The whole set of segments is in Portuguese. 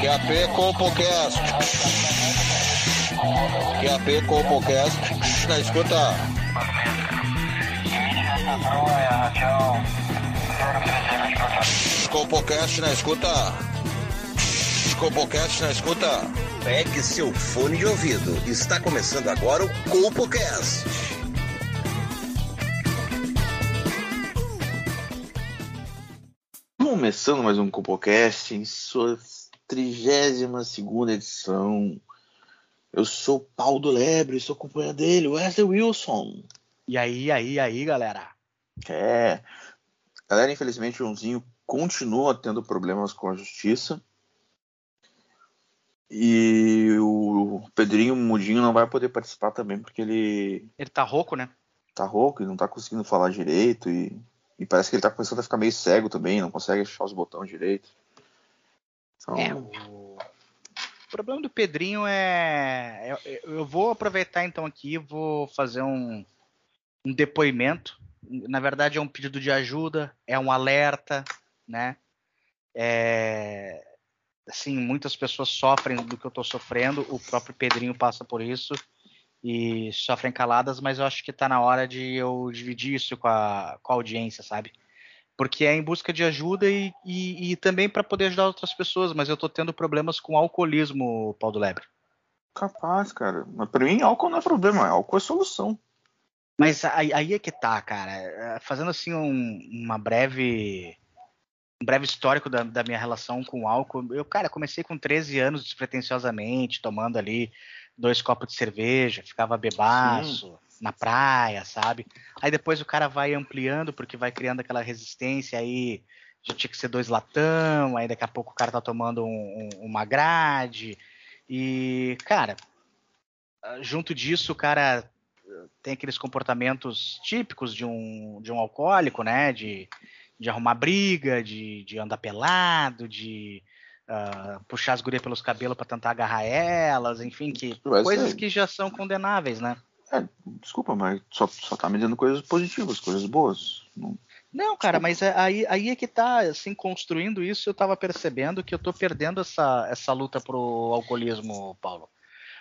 QAP CopoCast. QAP CopoCast. Na escuta. CopoCast na escuta. CopoCast na escuta. Pegue seu fone de ouvido. Está começando agora o CopoCast. Começando mais um CopoCast em sua 32 edição. Eu sou o Paulo do Lebre, sou companheiro dele, Wesley Wilson. E aí, aí, aí, galera? É. Galera, infelizmente o Joãozinho continua tendo problemas com a justiça. E o Pedrinho Mudinho não vai poder participar também, porque ele Ele tá rouco, né? tá rouco e não tá conseguindo falar direito. E, e parece que ele tá começando a ficar meio cego também, não consegue achar os botões direito. Então, É, o... o problema do Pedrinho é. Eu, eu vou aproveitar então aqui vou fazer um, um depoimento. Na verdade, é um pedido de ajuda, é um alerta, né? É... Assim, muitas pessoas sofrem do que eu tô sofrendo, o próprio Pedrinho passa por isso e sofrem caladas, mas eu acho que tá na hora de eu dividir isso com a, com a audiência, sabe? Porque é em busca de ajuda e, e, e também para poder ajudar outras pessoas, mas eu tô tendo problemas com alcoolismo, Paulo do Lebre. capaz, cara. Mas pra mim, álcool não é problema, álcool é solução. Mas aí, aí é que tá, cara. Fazendo assim um, uma breve um breve histórico da, da minha relação com o álcool. Eu, cara, comecei com 13 anos despretensiosamente, tomando ali dois copos de cerveja, ficava bebaço na praia, sabe? Aí depois o cara vai ampliando porque vai criando aquela resistência aí já tinha que ser dois latão, aí daqui a pouco o cara tá tomando um- um- uma grade e, cara, ah, junto disso o cara eh, tem aqueles comportamentos típicos de um, de um alcoólico, né? De, de arrumar briga, de, de andar pelado, de ah, puxar as gurias pelos cabelos para tentar agarrar elas, enfim, que Mas, coisas é, que já são condenáveis, né? Desculpa, mas só, só tá me dando coisas positivas, coisas boas. Não- Não, cara, mas é- aí, aí é que tá, assim, construindo isso, eu tava percebendo que eu tô perdendo essa, essa luta pro alcoolismo, Paulo.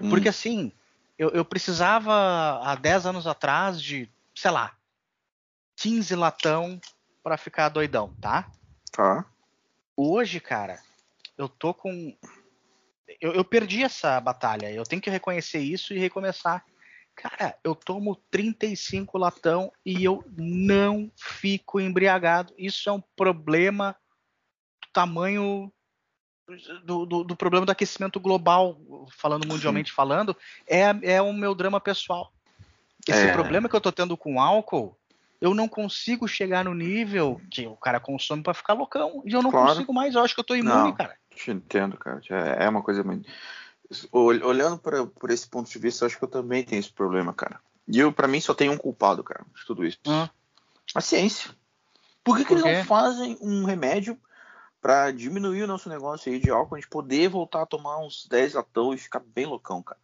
Hum, Porque assim, eu, eu precisava há 10 anos atrás de, sei lá, 15 latão pra ficar doidão, tá? Tá. Hoje, cara, eu tô com. Eu, eu perdi essa batalha. Eu tenho que reconhecer isso e recomeçar. Cara, eu tomo 35 latão e eu não fico embriagado. Isso é um problema do tamanho do, do, do problema do aquecimento global, falando mundialmente falando, é, é o meu drama pessoal. Esse É. problema que eu tô tendo com álcool, eu não consigo chegar no nível que o cara consome pra ficar loucão. E eu não Claro. consigo mais. Eu acho que eu tô imune, Não. cara. Te entendo, cara. É é uma coisa muito. Ol- Olhando pra- por esse ponto de vista, eu acho que eu também tenho esse problema, cara. E eu, pra mim, só tem um culpado, cara, de tudo isso. Ah. A ciência. Por que, que Por eles quê? não fazem um remédio pra diminuir o nosso negócio aí de álcool, a gente poder voltar a tomar uns 10 latão e ficar bem loucão, cara?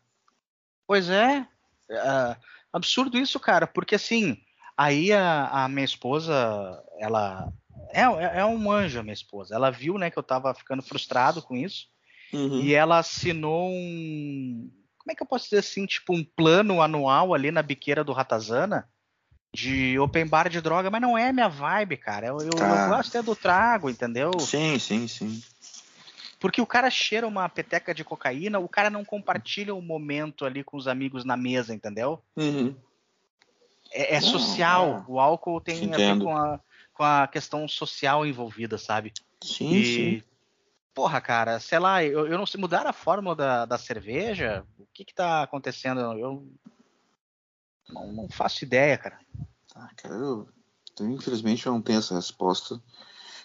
Pois é. é, absurdo isso, cara. Porque assim, aí a, a minha esposa, ela. É, é, é um anjo, a minha esposa. Ela viu, né, que eu tava ficando frustrado com isso. Uhum. E ela assinou um. Como é que eu posso dizer assim? Tipo, um plano anual ali na biqueira do Ratazana de open bar de droga, mas não é minha vibe, cara. Eu, eu, eu Tá. gosto é do trago, entendeu? Sim, sim, sim. Porque o cara cheira uma peteca de cocaína, o cara não compartilha o momento ali com os amigos na mesa, entendeu? Uhum. É, é Não, social. é. O álcool tem a ver Entendo. com a, com a questão social envolvida, sabe? Sim, e, sim. Porra, cara, sei lá, eu, eu não sei, mudar a fórmula da, da cerveja? O que que tá acontecendo? Eu não, não faço ideia, cara. Ah, cara, eu, infelizmente eu não tenho essa resposta.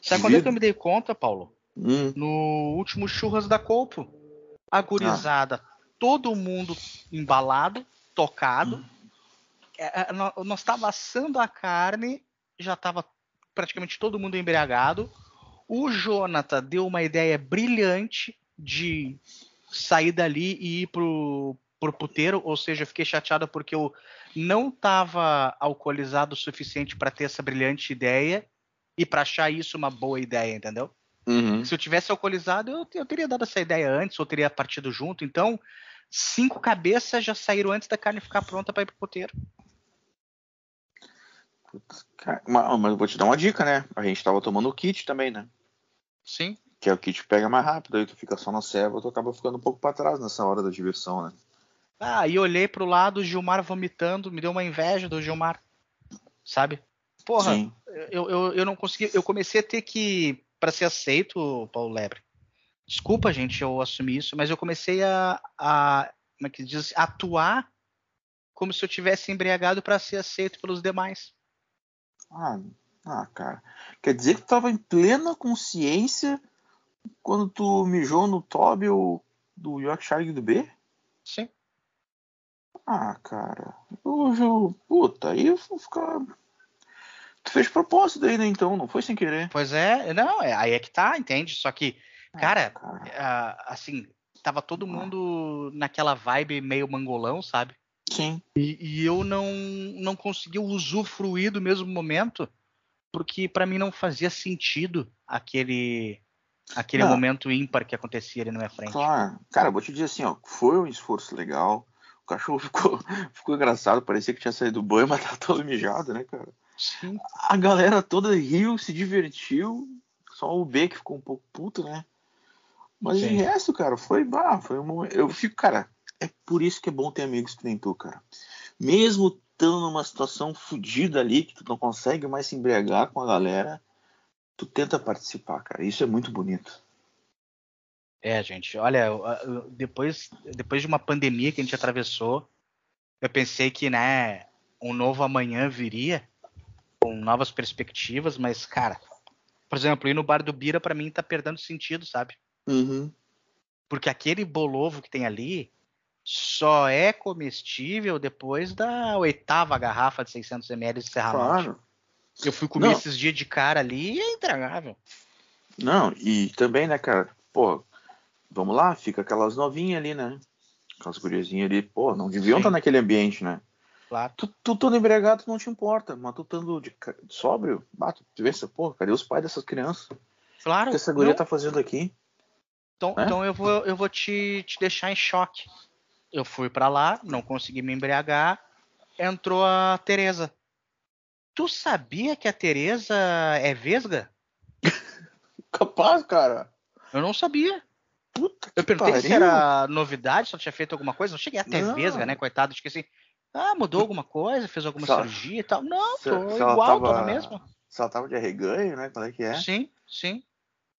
Sabe quando é que eu me dei conta, Paulo? Hum, No último churras da Colpo. Agorizada, todo mundo embalado, tocado. É, é, nó- nós tava assando a carne, já tava praticamente todo mundo embriagado. O Jonathan deu uma ideia brilhante de sair dali e ir pro, pro puteiro, ou seja, eu fiquei chateado porque eu não tava alcoolizado o suficiente para ter essa brilhante ideia e para achar isso uma boa ideia, entendeu? Uhum. Se eu tivesse alcoolizado, eu, eu teria dado essa ideia antes, ou teria partido junto. Então, cinco cabeças já saíram antes da carne ficar pronta para ir pro poteiro. Putz, cara, mas, vou te dar uma dica, né? A gente tava tomando o kit também, né? Sim. Que é o kit pega mais rápido, aí tu fica só na serva, tu acaba ficando um pouco pra trás nessa hora da diversão, né? Ah, e olhei pro lado, o Gilmar vomitando, me deu uma inveja do Gilmar. Sabe? Porra, Sim. eu, eu, eu não consegui. Eu comecei a ter que, para ser aceito, Paulo Lebre. Desculpa, gente, eu assumi isso, mas eu comecei a, a como é que diz, atuar como se eu tivesse embriagado para ser aceito pelos demais. Ah, ah, cara. Quer dizer que tu tava em plena consciência quando tu mijou no Toby ou do Yorkshire do B? Sim. Ah, cara. Hoje eu. Puta, aí eu vou ficar. Tu fez propósito daí, né? Então, não foi sem querer. Pois é, não, é, aí é que tá, entende? Só que, cara, Ah, cara. ah, assim, tava todo mundo naquela vibe meio mangolão, sabe? Sim. E, e eu não, não consegui usufruir do mesmo momento, porque pra mim não fazia sentido aquele aquele Não. momento ímpar que acontecia ali na minha frente. Claro. Cara, vou te dizer assim, ó. Foi um esforço legal. O cachorro ficou, ficou engraçado, parecia que tinha saído do banho, mas tava todo mijado, né, cara? Sim. A galera toda riu, se divertiu. Só o B que ficou um pouco puto, né? Mas Sim. de resto, cara, foi. Bah, foi um momento. Eu fico, cara, é por isso que é bom ter amigos que nem tu, cara. Mesmo estando numa situação fodida ali, que tu não consegue mais se embriagar com a galera, tu tenta participar, cara. Isso é muito bonito. É, gente, olha, depois, depois de uma pandemia que a gente atravessou, eu pensei que, né, um novo amanhã viria com novas perspectivas, mas, cara, por exemplo, ir no bar do Bira pra mim tá perdendo sentido, sabe? Uhum. Porque aquele bolovo que tem ali só é comestível depois da oitava garrafa de 600 ml de Serra. Claro. Eu fui comer Não. esses dias de cara ali e é intragável. Não, e também, né, cara, pô, vamos lá, fica aquelas novinhas ali, né? Aquelas guriazinhas ali, pô, não deviam Sim. estar naquele ambiente, né? Claro. Tu, tu estando embriagado, não te importa, mas tu estando de, de sóbrio, bato, tu vê porra, cadê os pais dessas crianças? O Claro. que essa guria não, tá fazendo aqui? Então, né? então eu vou, eu vou te, te deixar em choque. Eu fui pra lá, não consegui me embriagar, entrou a Tereza. Tu sabia que a Tereza é vesga? Capaz, cara. Eu não sabia. Puta que Eu perguntei se pariu. era novidade, se ela tinha feito alguma coisa. Não cheguei até Não. vesga, né, coitado? Esqueci. Ah, mudou alguma coisa, fez alguma Se ela- cirurgia e tal. Não, se- tô se ela igual, tô tava- na mesma. Se ela tava de arreganho, né? Qual é que é? Sim, sim.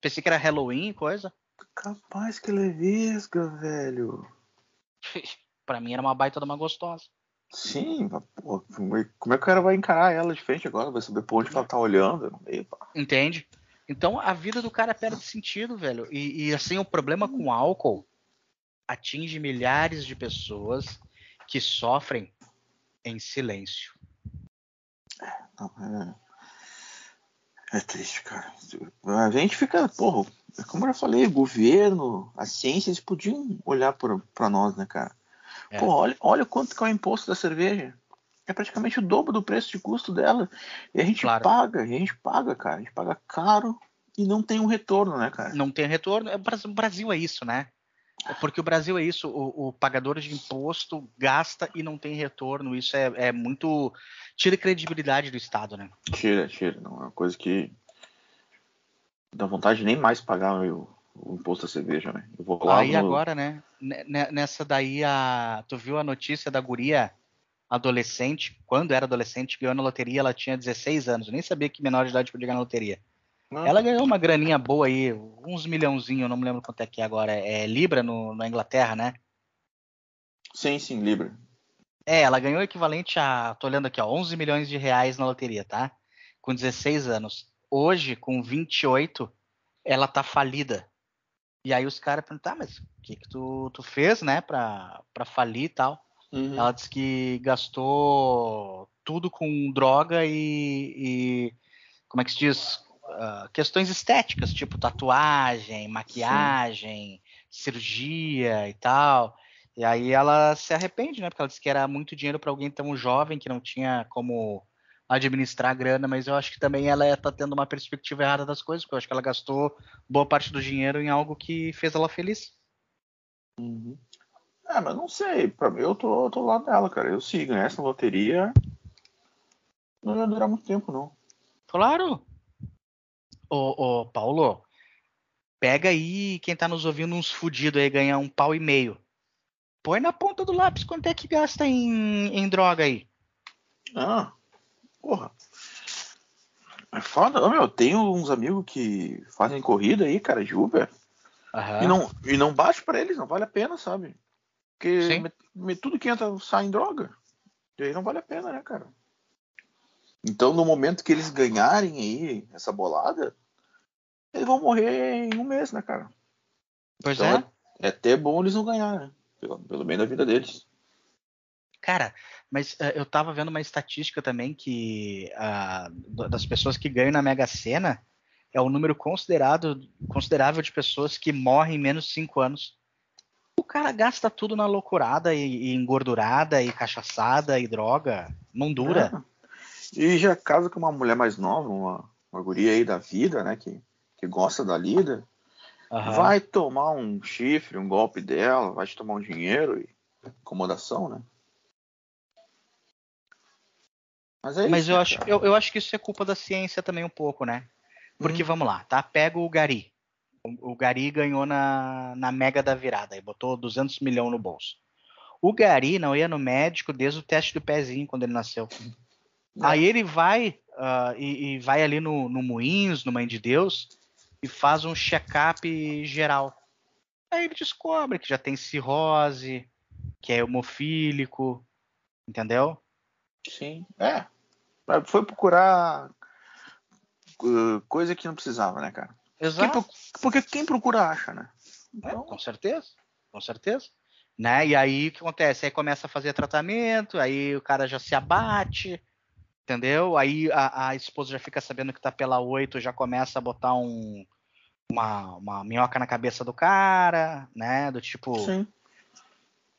Pensei que era Halloween, coisa. Capaz que ela é vesga, velho. Pra mim era uma baita de uma gostosa. Sim, mas, pô, como é como é que o cara vai encarar ela de frente agora? Vai saber por onde ela tá olhando? Pá. Entende? Então a vida do cara perde sentido, velho. E, e, assim, o problema com o álcool atinge milhares de pessoas que sofrem em silêncio. Não, é... é triste, cara. A gente fica, porra, como eu já falei, o governo, a ciência, eles podiam olhar pra nós, né, cara? É. Pô, olha, olha quanto que é o imposto da cerveja. É praticamente o dobro do preço de custo dela. E a gente Claro. paga, e a gente paga, cara. A gente paga caro e não tem um retorno, né, cara? Não tem retorno. É, O Brasil- o Brasil é isso, né? É porque o Brasil é isso. O, o pagador de imposto gasta e não tem retorno. Isso é, é muito. Tira credibilidade do Estado, né? Tira, tira. Não é uma coisa que dá vontade de nem mais pagar o, o imposto da cerveja, né? Eu vou lá Aí no- agora, né? ne- ne- Nessa daí, a... tu viu a notícia da guria adolescente, quando era adolescente, ganhou na loteria, ela tinha 16 anos. Eu nem sabia que menor de idade podia ganhar na loteria. Não, Ela ganhou uma graninha boa aí, uns milhãozinho, eu não me lembro quanto é que é agora. É Libra no, na Inglaterra, né? Sim, sim, Libra. É, ela ganhou o equivalente a, tô olhando aqui, ó, 11 milhões de reais na loteria, tá? Com 16 anos. Hoje, com 28, ela tá falida. E aí os caras perguntam, tá, mas o que que tu, tu fez, né, pra, pra falir e tal? Uhum. Ela disse que gastou tudo com droga e, e como é que se diz? Ah, questões estéticas, tipo tatuagem, maquiagem, cirurgia e tal. E aí ela se arrepende, né? Porque ela disse que era muito dinheiro para alguém tão jovem que não tinha como administrar a grana, mas eu acho que também ela está tendo uma perspectiva errada das coisas, porque eu acho que ela gastou boa parte do dinheiro em algo que fez ela feliz. Uhum. É, mas não sei. Pra mim, eu tô, eu tô lá dela, cara. Eu sigo essa loteria. Não vai durar muito tempo, não. Claro. Ô, ô, Paulo, pega aí quem tá nos ouvindo uns fudidos aí, ganhar um pau e meio. Põe na ponta do lápis quanto é que gasta em, em droga aí. Ah, porra. É foda. Meu, tenho uns amigos que fazem corrida aí, cara, de Uber. E, não, e não bate pra eles, não vale a pena, sabe? Porque Sim. me- me- tudo que entra sai em droga. E aí não vale a pena, né, cara? Então, no momento que eles ganharem aí essa bolada, eles vão morrer em um mês, né, cara? Pois Então é. é até bom eles não ganharem, né? Pelo, pelo bem da vida deles. Cara, mas eh, eu tava vendo uma estatística também que do- das pessoas que ganham na Mega Sena é um número considerado, considerável de pessoas que morrem em menos de 5 anos. O cara gasta tudo na loucurada e, e engordurada e cachaçada e droga. Não dura. É. E já casa com uma mulher mais nova, uma, uma guria aí da vida, né? Que, que gosta da lida. Aham. Vai tomar um chifre, um golpe dela, vai te tomar um dinheiro e acomodação, né? Mas é Mas isso, eu né, acho, eu, eu acho que isso é culpa da ciência também um pouco, né? Porque Uhum. vamos lá, tá? Pega o Gari. O, o Gari ganhou na, na Mega da Virada e botou 200 milhões no bolso. O Gari não ia no médico desde o teste do pezinho quando ele nasceu. É. Aí ele vai ah, e, e vai ali no, no Moinhos, no Mãe de Deus, e faz um check-up geral. Aí ele descobre que já tem cirrose, que é hemofílico, entendeu? Sim, é. Foi procurar uh, coisa que não precisava, né, cara? Quem Exato. pro- Porque quem procura acha, né? É, Então, com certeza, com certeza. Né? E aí o que acontece? Aí começa a fazer tratamento, aí o cara já se abate, entendeu? Aí a, a esposa já fica sabendo que tá pela 8, já começa a botar um, uma, uma minhoca na cabeça do cara, né? Do tipo, sim.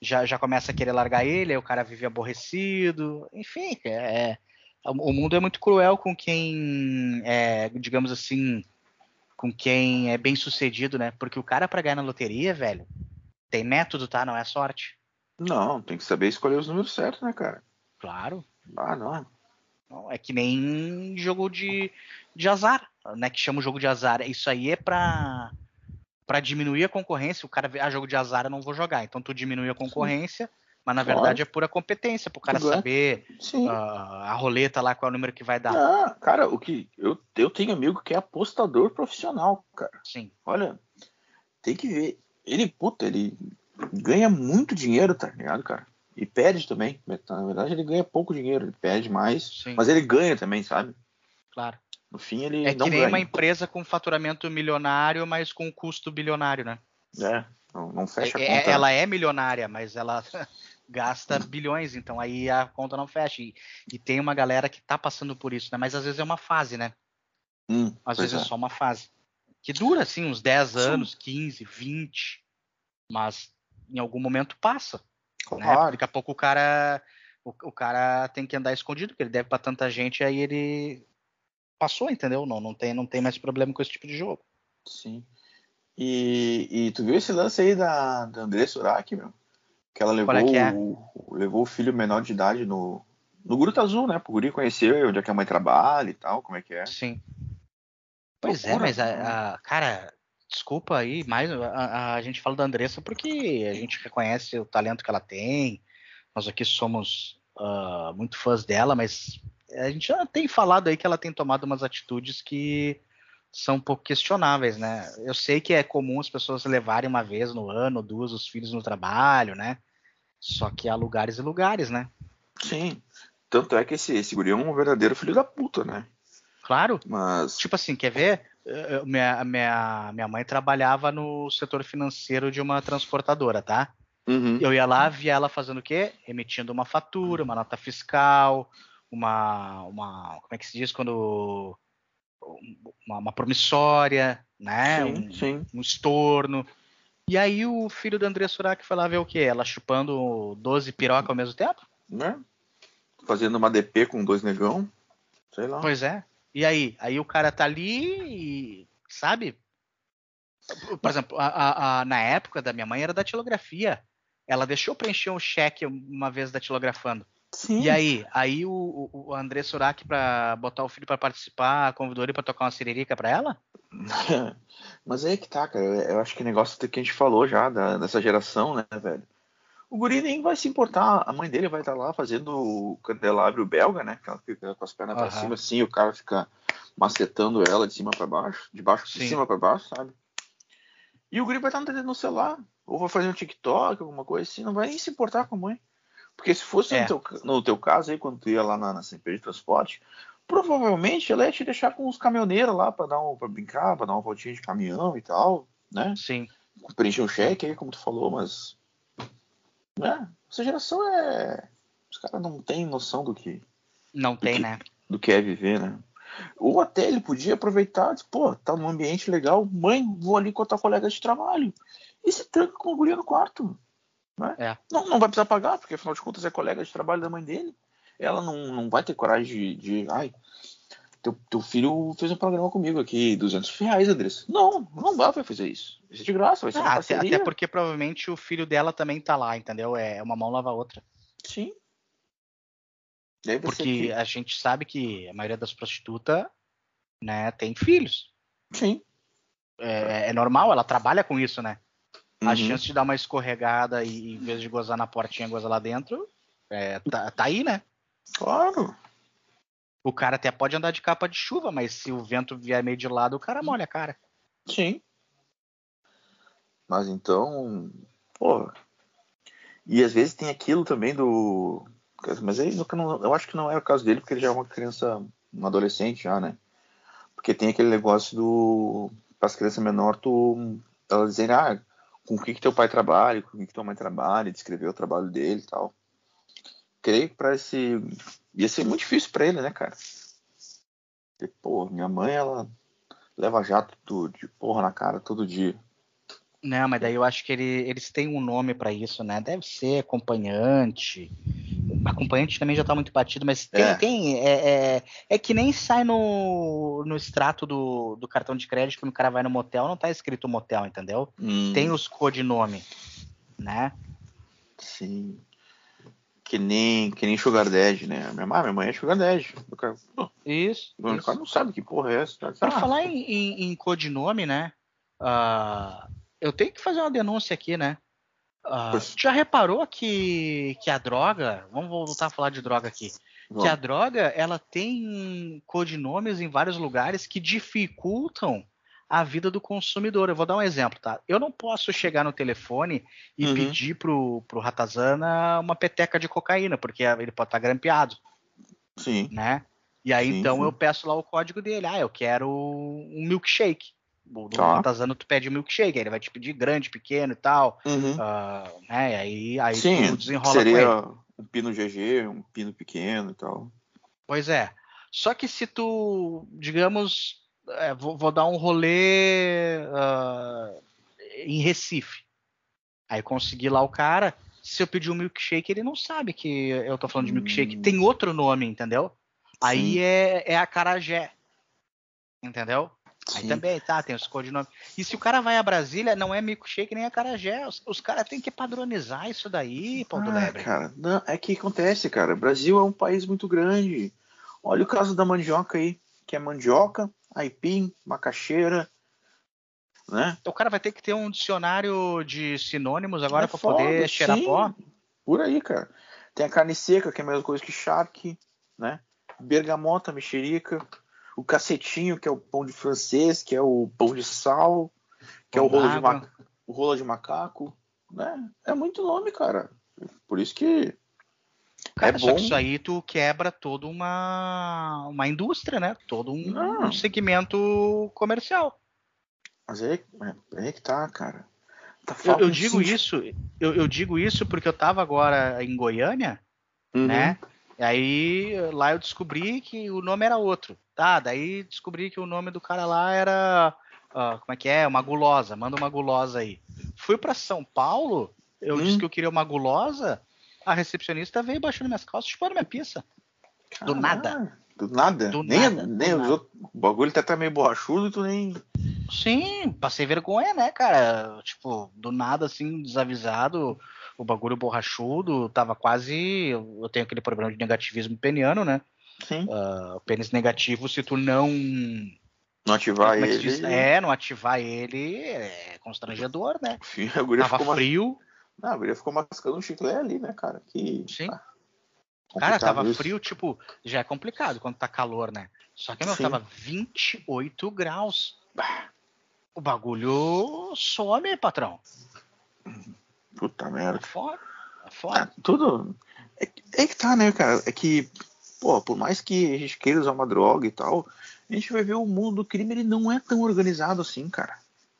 Já, já começa a querer largar ele, aí o cara vive aborrecido. Enfim, é, o mundo é muito cruel com quem é, digamos assim, com quem é bem sucedido, né? Porque o cara pra ganhar na loteria, velho, tem método, tá? Não é sorte. Não, tem que saber escolher os números certos, né, cara? Claro. Ah, não. Não, é que nem jogo de, de azar, né? Que chama o jogo de azar. Isso aí é pra, pra diminuir a concorrência. O cara vê, ah, jogo de azar eu não vou jogar. Então tu diminui a concorrência, mas na verdade é pura competência, pro cara saber Sim. ah, a roleta lá, qual é o número que vai dar. Ah, cara, o que eu, eu tenho amigo que é apostador profissional, cara. Sim. Olha, tem que ver. Ele, puta, ele ganha muito dinheiro, tá ligado, cara? E perde também. Na verdade, ele ganha pouco dinheiro, ele perde mais, Sim. mas ele ganha também, sabe? Claro. No fim, ele É não que nem ganha. uma empresa com faturamento milionário, mas com custo bilionário, né? É, não, não fecha a É- conta. ela é milionária, mas ela gasta bilhões, então aí a conta não fecha. E, e tem uma galera que tá passando por isso, né? Mas às vezes é uma fase, né? Hum, Às vezes é. só uma fase. Que dura, assim, uns 10 Sim. anos, 15, 20. Mas em algum momento passa. Né? Claro. Daqui a pouco o cara. O, o cara tem que andar escondido, porque ele deve pra tanta gente, aí ele passou, entendeu? Não, não, tem, não tem mais problema com esse tipo de jogo. Sim. E, e tu viu esse lance aí da, da André Surak, meu? Que ela levou, Qual é que é? o, levou o filho menor de idade no, no Gruta Azul, né? Pro guri conhecer onde é que a mãe trabalha e tal, como é que é. Sim. Pois é, mas a, a- cara, desculpa aí, mas a, a- gente fala da Andressa porque a gente reconhece o talento que ela tem. Nós aqui somos ah, muito fãs dela, mas a gente já tem falado aí que ela tem tomado umas atitudes que são um pouco questionáveis, né? Eu sei que é comum as pessoas levarem uma vez no ano, duas, os filhos no trabalho, né? Só que há lugares e lugares, né? Sim. Tanto é que esse, esse guri é um verdadeiro filho da puta, né? Claro, Mas. Tipo assim, quer ver? Minha, minha, minha mãe trabalhava no setor financeiro de uma transportadora, tá? Uhum. Eu ia lá, via ela fazendo o quê? Emitindo uma fatura, uma nota fiscal, uma. uma como é que se diz quando. Uma, uma promissória, né? Sim, um, sim. um estorno. E aí o filho da André Surak foi lá ver o quê? Ela chupando 12 piroca ao mesmo tempo? Né? Fazendo uma DP com dois negão. Sei lá. Pois é. E aí? Aí o cara tá ali e. Sabe? Por exemplo, a, a, na época da minha mãe era da tilografia. Ela deixou preencher um cheque uma vez datilografando. Sim. E aí? Aí o, o André Surak, pra botar o filho para participar, convidou ele pra tocar uma siririca pra ela? Mas aí que tá, cara. Eu acho que negócio que a gente falou já, da, dessa geração, né, velho? O guri nem vai se importar. A mãe dele vai estar lá fazendo o candelabro belga, né? Que ela fica com as pernas uhum. pra cima assim, o cara fica macetando ela de cima para baixo, de baixo de cima para baixo, sabe? E o guri vai estar no celular, ou vai fazer um TikTok, alguma coisa assim, não vai nem se importar com a mãe. Porque se fosse é. no, teu, no, teu, caso aí, quando tu ia lá na, na CP de transporte, provavelmente ela ia te deixar com os caminhoneiros lá para dar um, pra brincar, para dar uma voltinha de caminhão e tal, né? Sim. Preencher um cheque aí, como tu falou, mas. Né? Essa geração é. Os caras não têm noção do que. Não tem, que, né? Do que é viver, né? Ou até ele podia aproveitar, pô, tá num ambiente legal, mãe, vou ali com a tua colega de trabalho. E se tranca com a guria no quarto. Né? É. Não, não vai precisar pagar, porque afinal de contas é colega de trabalho da mãe dele. Ela não, não vai ter coragem de, de ai, teu, teu filho fez um programa comigo aqui, 200 reais, Andressa. Não, não vai fazer isso. Vai ser de graça, vai ser ah, até, até, porque provavelmente o filho dela também tá lá, entendeu? É uma mão lava a outra. Sim. porque que... a gente sabe que a maioria das prostitutas né, tem filhos. Sim. É, é normal, ela trabalha com isso, né? Uhum. A chance de dar uma escorregada e em vez de gozar na portinha, gozar lá dentro, é, tá, tá aí, né? Claro. O cara até pode andar de capa de chuva, mas se o vento vier meio de lado, o cara molha a cara. Sim. Mas então, pô. E às vezes tem aquilo também do. Mas aí eu acho que não é o caso dele, porque ele já é uma criança, um adolescente já, né? Porque tem aquele negócio do. Para as crianças menores, tu. Elas dizem, ah, com o que, que teu pai trabalha, com o que, que tua mãe trabalha, descrever o trabalho dele e tal. Creio que para esse. ia ser muito difícil para ele, né, cara? Pô, minha mãe, ela leva jato de porra na cara todo dia. Não, mas daí eu acho que ele, eles têm um nome para isso, né? Deve ser acompanhante. Acompanhante também já tá muito batido, mas tem. É, tem, é, é, é, que nem sai no, no extrato do, do cartão de crédito quando o cara vai no motel, não tá escrito motel, entendeu? Hum. Tem os codinome, né? Sim. Que nem, que nem Sugar Daddy, né? Minha mãe, minha mãe é Sugar Daddy. Cara, isso. O cara não sabe que porra é essa. Pra ah. falar em, em, em codinome, né? Uh, eu tenho que fazer uma denúncia aqui, né? Uh, já reparou que, que a droga, vamos voltar a falar de droga aqui, que a droga ela tem codinomes em vários lugares que dificultam a vida do consumidor. Eu vou dar um exemplo, tá? Eu não posso chegar no telefone e uhum. pedir pro, pro Ratazana uma peteca de cocaína, porque ele pode estar tá grampeado. Sim. Né? E aí, sim, então, sim. eu peço lá o código dele. Ah, eu quero um milkshake. No tá. Ratazana, tu pede milkshake, aí ele vai te pedir grande, pequeno e tal. Uhum. Uh, né? Aí, aí sim, tu desenrola seria um pino GG, um pino pequeno e tal. Pois é. Só que se tu, digamos, é, vou, vou, dar um rolê uh, em Recife. Aí consegui lá o cara. Se eu pedir um milkshake, ele não sabe que eu tô falando de milkshake. Hum. Tem outro nome, entendeu? Sim. Aí é, é a Carajé. Entendeu? Sim. Aí também, tá, tem os codinomes. E se o cara vai a Brasília, não é milkshake nem a Carajé. Os, os caras têm que padronizar isso daí, Paulo ah, Lebre. Cara, não, é que acontece, cara. O Brasil é um país muito grande. Olha o caso da mandioca aí, que é mandioca, aipim, macaxeira, né? Então o cara vai ter que ter um dicionário de sinônimos agora é para poder cheirar sim, pó? Por aí, cara. Tem a carne seca, que é a mesma coisa que charque, né? Bergamota, mexerica, o cacetinho, que é o pão de francês, que é o pão de sal, que pão é o rolo de, ma... o rolo de macaco, né? É muito nome, cara. Por isso que Cara, é só que isso aí tu quebra toda uma, uma indústria, né? Todo um, segmento comercial. Mas é, é, é que tá, cara. Tá eu, eu, digo isso, eu, eu, digo isso porque eu tava agora em Goiânia, uhum. né? E aí lá eu descobri que o nome era outro. Tá, daí descobri que o nome do cara lá era. Uh, como é que é? Uma gulosa. Manda uma gulosa aí. Fui para São Paulo, eu hum. disse que eu queria uma gulosa a recepcionista veio baixando minhas calças, chupando minha pizza. Do nada. Do nada. Do nem nada, nem do nada. o bagulho tá até meio borrachudo e tu nem. Sim, passei vergonha, né, cara? Tipo, do nada, assim, desavisado, o bagulho borrachudo, tava quase. Eu tenho aquele problema de negativismo peniano, né? Sim. O pênis negativo, se tu não. Não ativar é, ele. diz? é, não ativar ele, é constrangedor, né? Enfim, a guria Tava ficou, mas... frio, Não, a guria ficou mascando um chiclete ali, né, cara? Que. Sim. ah, Cara, tava isso. frio, tipo, já é complicado quando tá calor, né? Só que, meu, Sim. tava 28 graus. Bah, O bagulho some, patrão. Puta É merda. foda. É foda. tudo. É, é que tá, né, cara? É que, pô, por mais que a gente queira usar uma droga e tal, a gente vai ver o mundo do crime, ele não é tão organizado assim, cara.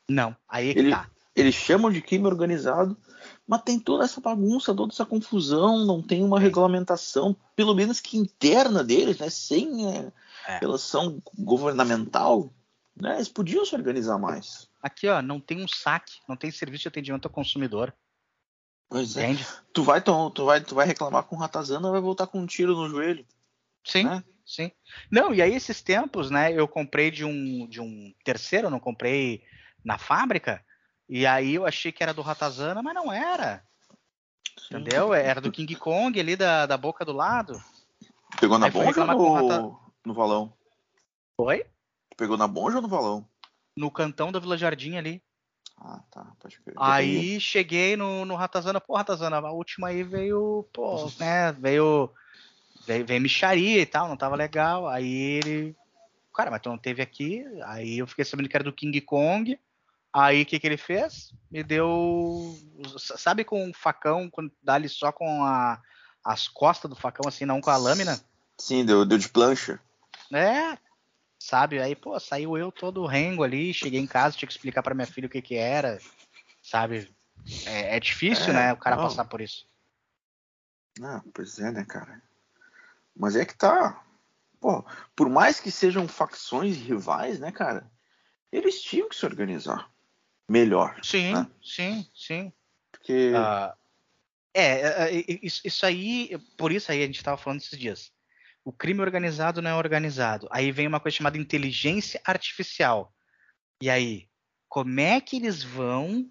Não, aí é que Ele- tá. Eles chamam de crime organizado, mas tem toda essa bagunça, toda essa confusão, não tem uma Tem. regulamentação, pelo menos que interna deles, né? Sem é, É. relação governamental, né? Eles podiam se organizar mais. Aqui, ó, não tem um saque, não tem serviço de atendimento ao consumidor. Pois é. Entende? Tu vai, tu, tu vai, tu vai reclamar com o Ratazana, vai voltar com um tiro no joelho, Sim, né? sim. Não, e aí esses tempos, né, eu comprei de um, de um terceiro, não comprei na fábrica, e aí eu achei que era do Ratazana, mas não era. Entendeu? Era do King Kong ali da, da boca do lado. Pegou na Aí bonja ou o no, valão? Foi? Pegou na bonja ou no valão? No cantão da Vila Jardim ali. Ah, tá. Pode crer. Aí cheguei no, no Ratazana, pô, Ratazana, a última aí veio, pô, né, veio, veio, veio micharia e tal, não tava legal. Aí ele, cara, mas tu não teve aqui? Aí eu fiquei sabendo que era do King Kong. Aí o que que ele fez? Me deu, sabe com um facão, quando dá ali só com a, as costas do facão, assim, não com a lâmina? Sim, deu, deu de plancha. É, sabe? Aí, pô, saiu eu todo rengo ali, cheguei em casa, tinha que explicar pra minha filha o que que era, sabe? É, é difícil, É, né, o cara não. passar por isso. Ah, pois é, né, cara? Mas é que tá. Pô, por mais que sejam facções rivais, né, cara? Eles tinham que se organizar melhor. Sim, né? sim, sim. Porque. Ah, é, é, é, isso, isso aí, por isso aí a gente tava falando esses dias. O crime organizado não é organizado. Aí vem uma coisa chamada inteligência artificial. E aí, como é que eles vão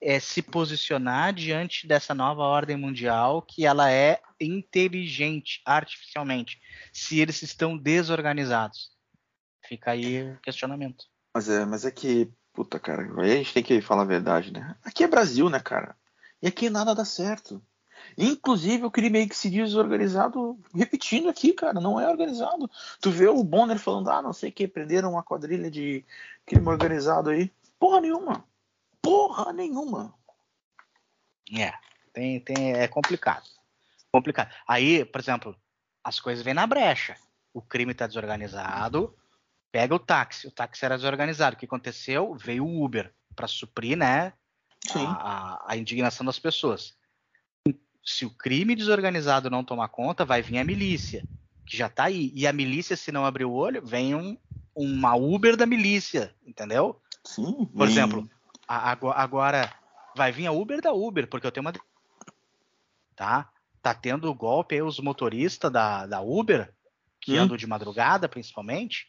é, se posicionar diante dessa nova ordem mundial que ela é inteligente artificialmente, se eles estão desorganizados? Fica aí o questionamento. Mas é, mas é que. Puta, cara, aí a gente tem que falar a verdade, né? Aqui é Brasil, né, cara? E aqui nada dá certo. Inclusive o crime aí que se diz organizado, repetindo aqui, cara, não é organizado. Tu vê o Bonner falando, ah, não sei o que, prenderam uma quadrilha de crime organizado aí. Porra nenhuma. Porra nenhuma. É, tem, tem, é complicado. Complicado. Aí, por exemplo, as coisas vêm na brecha. O crime está desorganizado, pega o táxi. O táxi era desorganizado. O que aconteceu? Veio o Uber para suprir, né, a, a- indignação das pessoas. Se o crime desorganizado não tomar conta, vai vir a milícia, que já tá aí. E a milícia, se não abrir o olho, vem um, uma Uber da milícia, entendeu? Sim. Por exemplo, agora vai vir a Uber da Uber, porque eu tenho uma. Tá? Tá tendo golpe aí os motoristas da, da Uber, que Hum. andam de madrugada, principalmente.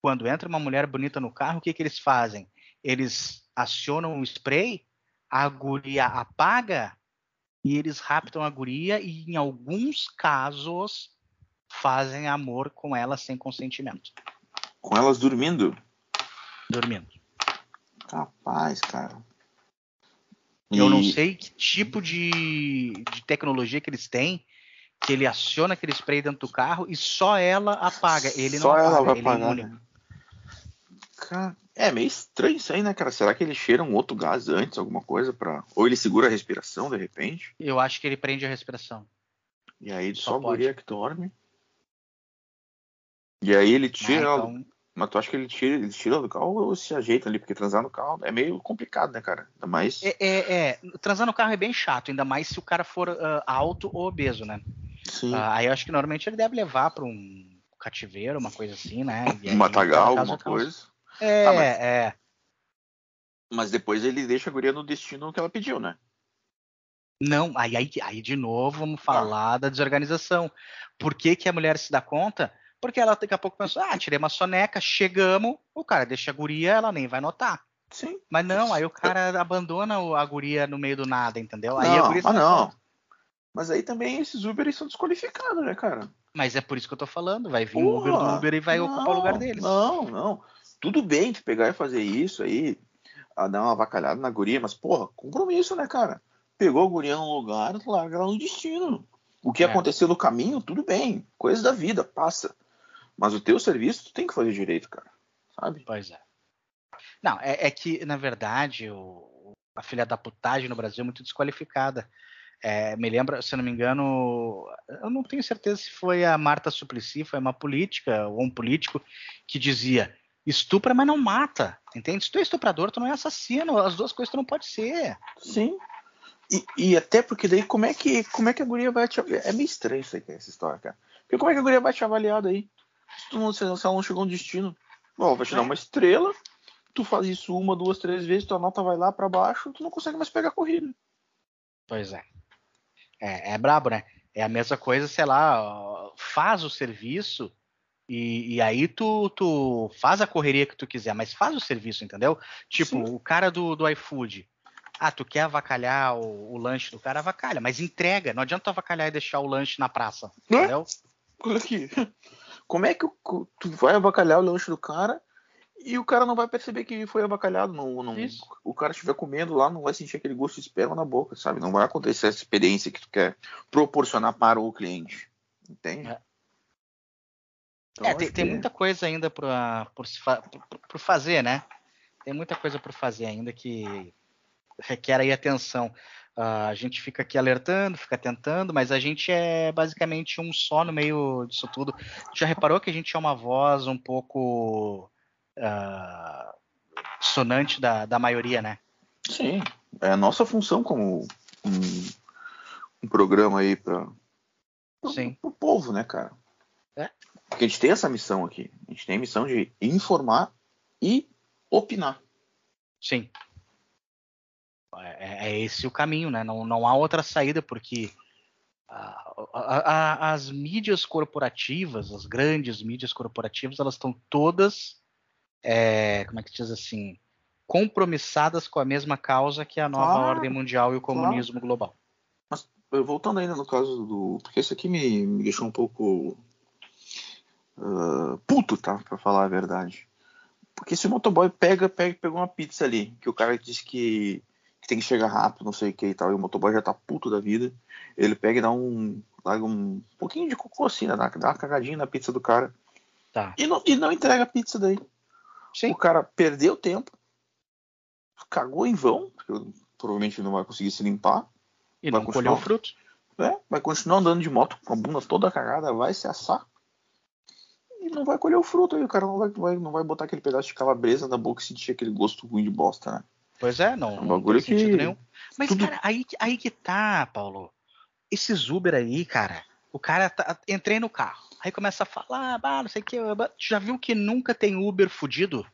Quando entra uma mulher bonita no carro, o que, que eles fazem? Eles acionam um spray, a guria apaga e eles raptam a guria e, em alguns casos, fazem amor com ela sem consentimento, Com elas dormindo. dormindo. Capaz, cara. Eu não E- sei que tipo de, de tecnologia que eles têm, que ele aciona aquele spray dentro do carro e só ela apaga. Ele Só não ela apaga, vai ele apagar, é né? Cara, é meio estranho isso aí, né, cara? Será que ele cheira um outro gás antes, alguma coisa para Ou ele segura a respiração de repente? Eu acho que ele prende a respiração. E aí Só só, a guria que dorme. E aí ele né? tira ela. Então, Mas tu acha que ele tira, ele tira do carro ou se ajeita ali? Porque transar no carro é meio complicado, né, cara? Ainda mais. é, é, é, transar no carro é bem chato, ainda mais se o cara for ah, alto ou obeso, né? Sim. Ah, aí eu acho que normalmente ele deve levar para um cativeiro, uma coisa assim, né? Aí, um matagal, alguma coisa. É, Tá, mas- é. Mas depois ele deixa a guria no destino que ela pediu, né? Não, aí, aí, aí de novo Ah. vamos falar da desorganização. Por que, que a mulher se dá conta? Porque ela daqui a pouco pensou, ah, tirei uma soneca, chegamos, o cara deixa a guria, ela nem vai notar. Sim. Mas não, aí o cara abandona a guria no meio do nada, entendeu? Aí a Não, guria mas se- não. Mas aí também esses Uber são desqualificados, né, cara? Mas é por isso que eu tô falando, vai vir o Uber do Uber e vai ocupar o lugar deles. Não, não. Tudo bem tu pegar e fazer isso aí, a dar uma avacalhada na guria, mas, porra, compromisso, né, cara? Pegou a guria num lugar, larga ela no destino. O que É. aconteceu no caminho, tudo bem. Coisa da vida, passa. Mas o teu serviço, tu tem que fazer direito, cara. Sabe? Pois é. Não, é, é que, na verdade, o- a filha da putagem no Brasil é muito desqualificada. É, me lembra, se eu não me engano, eu não tenho certeza se foi a Marta Suplicy, foi uma política ou um político que dizia estupra, mas não mata, entende? Se tu é estuprador, tu não é assassino, as duas coisas tu não pode ser. Sim. E, e até porque daí, como é que, como é que a guria vai te avaliar? É meio estranho isso aí, essa história, cara. Porque como é que a guria vai te avaliar daí? Se, tu não, se ela não chegou no destino. Bom, vai te dar É. uma estrela, tu faz isso uma, duas, três vezes, tua nota vai lá pra baixo, tu não consegue mais pegar a corrida. Pois é. É, é brabo, né? É a mesma coisa, sei lá, faz o serviço e, e aí tu, tu faz a correria que tu quiser, mas faz o serviço, entendeu? Tipo, Sim. o cara do, do iFood. Ah, tu quer avacalhar o, o lanche do cara? Avacalha, mas entrega. Não adianta tu avacalhar e deixar o lanche na praça, É. entendeu? Olha aqui. Como é que o- tu vai avacalhar o lanche do cara e o cara não vai perceber que foi avacalhado? Não, não, o cara estiver comendo lá, não vai sentir aquele gosto de esperma na boca, sabe? Não vai acontecer essa experiência que tu quer proporcionar para o cliente. Entende? É. Então, É, tem, tem muita coisa ainda por, por- por fazer, né? Tem muita coisa por fazer ainda que requer aí atenção. Ah, a gente fica aqui alertando, fica tentando, mas a gente é basicamente um só no meio disso tudo. Já reparou que a gente é uma voz um pouco ah, sonante da, da maioria, né? Sim, é a nossa função como um, um programa aí para Sim. o povo, né, cara? É. Porque a gente tem essa missão aqui. A gente tem a missão de informar e opinar. Sim. É, é esse o caminho, né? Não, não há outra saída, porque a- a- a- as mídias corporativas, as grandes mídias corporativas, elas estão todas, é, como é que se diz assim, compromissadas com a mesma causa que a nova Claro, ordem mundial e o comunismo global. Eu, Voltando ainda no caso do. Porque isso aqui me, me deixou um pouco. ah, puto, tá? Pra falar a verdade. Porque se o motoboy pega, pega pegou uma pizza ali, que o cara disse que, que tem que chegar rápido, não sei o que e tal, e o motoboy já tá puto da vida, ele pega e dá um. larga um pouquinho de cocô assim, né? Dá, dá uma cagadinha na pizza do cara. Tá. E não, e não entrega a pizza daí. Sim. O cara perdeu tempo, cagou em vão, porque provavelmente não vai conseguir se limpar. E Vai não colheu fruto. né? Vai continuar andando de moto com a bunda toda cagada, vai se assar e não vai colher o fruto aí. O cara não vai, vai- não vai botar aquele pedaço de calabresa na boca e sentir aquele gosto ruim de bosta, né? Pois é, não, É um não bagulho tem sentido que- nenhum. Mas, tudo- cara, aí, que- aí que tá, Paulo. Esses Uber aí, cara, o cara tá, entrei no carro, aí começa a falar, ah, não sei o que, já viu que nunca tem Uber fudido?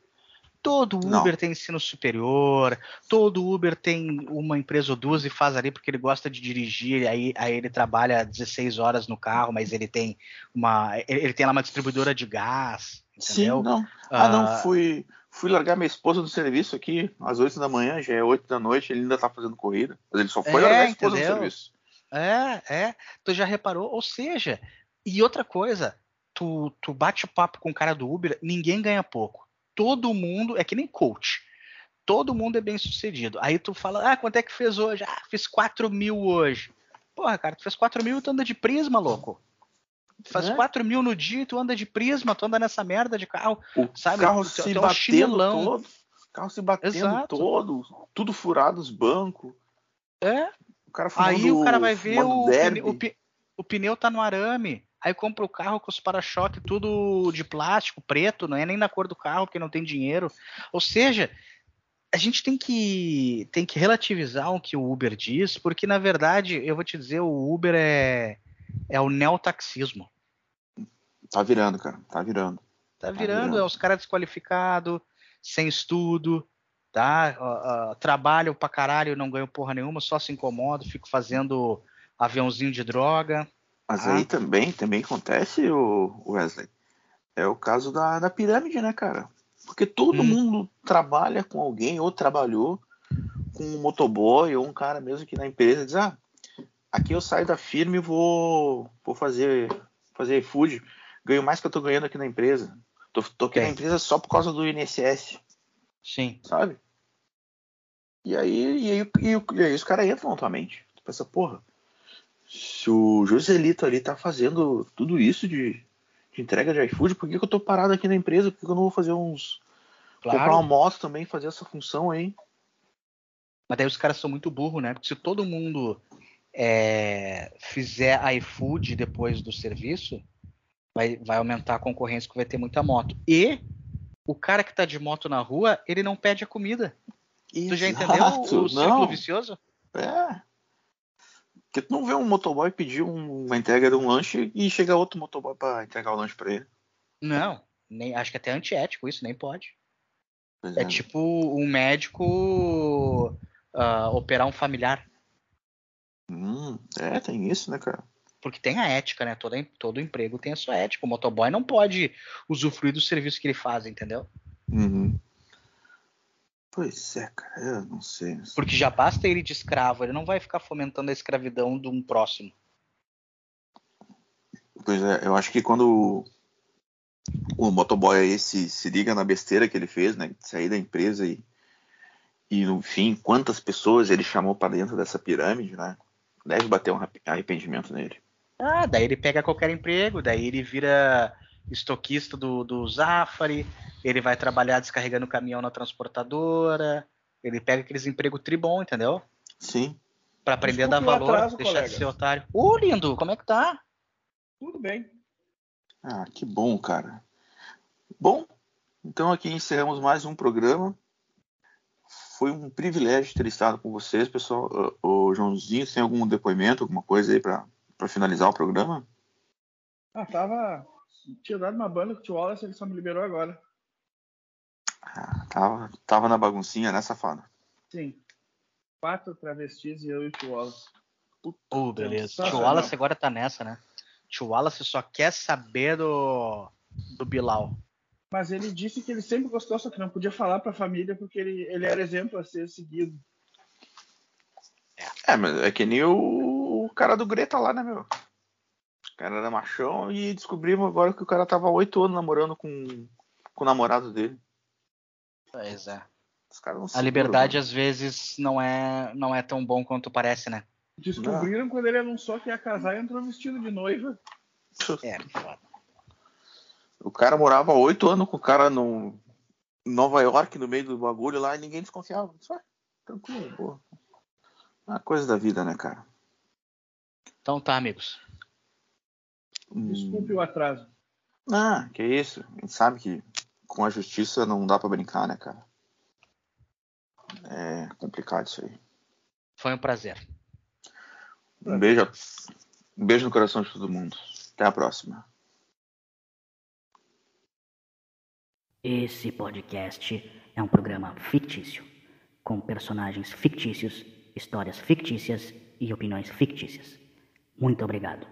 Todo Não. Uber tem ensino superior, todo Uber tem uma empresa ou duas e faz ali porque ele gosta de dirigir, aí, aí ele trabalha 16 horas no carro, mas ele tem uma. Ele ele tem lá uma distribuidora de gás, entendeu? Sim, não. Ah, Ah, não, fui, fui largar minha esposa do serviço aqui às 8 da manhã, já é 8 da noite, ele ainda tá fazendo corrida. Mas ele só foi É, largar a esposa entendeu? do serviço. É, é. Tu já reparou? Ou seja, e outra coisa, tu, tu bate o papo com o cara do Uber, ninguém ganha pouco. Todo mundo, é que nem coach. Todo mundo é bem sucedido. Aí tu fala, ah, quanto é que fez hoje? Ah, fiz 4 mil hoje. Porra, cara, tu fez 4 mil e tu anda de prisma, louco. Faz É. 4 mil no dia e tu anda de prisma, tu anda nessa merda de carro. O Sabe, carro se um batendo chinelão. todo. O carro se batendo Exato. todo, tudo furado os bancos. É, O cara fumando, Aí o cara vai ver o, o, o pneu tá no arame. Aí compra o carro com os para-choque tudo de plástico, preto, não é nem na cor do carro, porque não tem dinheiro. Ou seja, a gente tem que, tem que relativizar o que o Uber diz, porque na verdade, eu vou te dizer, o Uber é, é o neotaxismo. Tá virando, cara. Tá virando. Tá virando, virando. é os caras desqualificados, sem estudo, tá? Ó, ó, trabalho pra caralho, não ganho porra nenhuma, só se incomodo, fico fazendo aviãozinho de droga. Mas Ah. aí também, também acontece, o Wesley. é o caso da, da pirâmide, né, cara? Porque todo Hum. mundo trabalha com alguém ou trabalhou com um motoboy ou um cara mesmo que na empresa diz, ah, aqui eu saio da firma e vou, vou fazer, fazer iFood, ganho mais que eu tô ganhando aqui na empresa. Tô, tô aqui É. na empresa só por causa do INSS, Sim. sabe? E aí, e aí, e, o- e aí os caras entram na tua mente. Tu pensa, porra, se o Joselito ali tá fazendo tudo isso de, de entrega de iFood, por que, que eu tô parado aqui na empresa? Por que, que eu não vou fazer uns. Comprar uma Claro. moto também, fazer essa função aí? Mas daí os caras são muito burros, né? Porque se todo mundo é, fizer iFood depois do serviço, vai, vai aumentar a concorrência que vai ter muita moto. E o cara que tá de moto na rua, ele não pede a comida. Tu já entendeu o, o Não, vicioso? é. Porque tu não vê um motoboy pedir um- uma entrega de um lanche e chega outro motoboy pra entregar o lanche pra ele. Não. Nem, acho que até é antiético isso, nem pode. Pois É tipo um médico ah, operar um familiar. Hum, é, tem isso, né, cara? Porque tem a ética, né? Todo, todo emprego tem a sua ética. O motoboy não pode usufruir do serviço que ele faz, entendeu? Uhum. Pois é, cara, eu não sei. Porque já basta ele de escravo, ele não vai ficar fomentando a escravidão de um próximo. Pois é, eu acho que quando o, motoboy aí se, se liga na besteira que ele fez, né? De sair da empresa e, e no fim, quantas pessoas ele chamou pra dentro dessa pirâmide, né? Deve bater um arrep- arrependimento nele. Ah, daí ele pega qualquer emprego, daí ele vira estoquista do, do Zafari, ele vai trabalhar descarregando caminhão na transportadora, ele pega aqueles empregos tribom, entendeu? Sim. Pra aprender a dar valor, atraso, deixar colega. de ser otário. Ô, lindo, como é que tá? Tudo bem. Ah, que bom, cara. Bom, então aqui encerramos mais um programa. Foi um privilégio ter estado com vocês, pessoal. Ô, ô, Joãozinho, tem algum depoimento, alguma coisa aí pra, pra finalizar o programa? Ah, tava. Tinha dado uma banda com o Tio Wallace, ele só me liberou agora. Ah, tava, tava na baguncinha, né, safado? Sim. Quatro travestis e eu e o Tio Wallace. Pô, beleza. Tio Sensacional. Wallace agora tá nessa, né? Tio Wallace só quer saber do, do Bilal. Mas ele disse que ele sempre gostou, só que não podia falar pra família porque ele, ele era exemplo a ser seguido. É, mas é que nem o, o cara do Greta lá, né, meu? O cara era machão e descobrimos agora que o cara tava oito anos namorando com, com o namorado dele. Pois é. Não A liberdade né? às vezes não é, não é tão bom quanto parece, né? Descobriram quando ele anunciou que ia casar e entrou vestido de noiva. É, foda. O cara morava oito anos com o cara no em Nova York, no meio do bagulho lá, e ninguém desconfiava. Só, tranquilo, pô. Uma coisa da vida, né, cara? Então tá, amigos. Hum. Desculpe o atraso. Ah, que isso. A gente sabe que com a justiça não dá pra brincar, né, cara? É complicado isso aí. Foi um prazer. Um beijo, a- um beijo no coração de todo mundo. Até a próxima. Esse podcast é um programa fictício, com personagens fictícios, histórias fictícias e opiniões fictícias. Muito obrigado.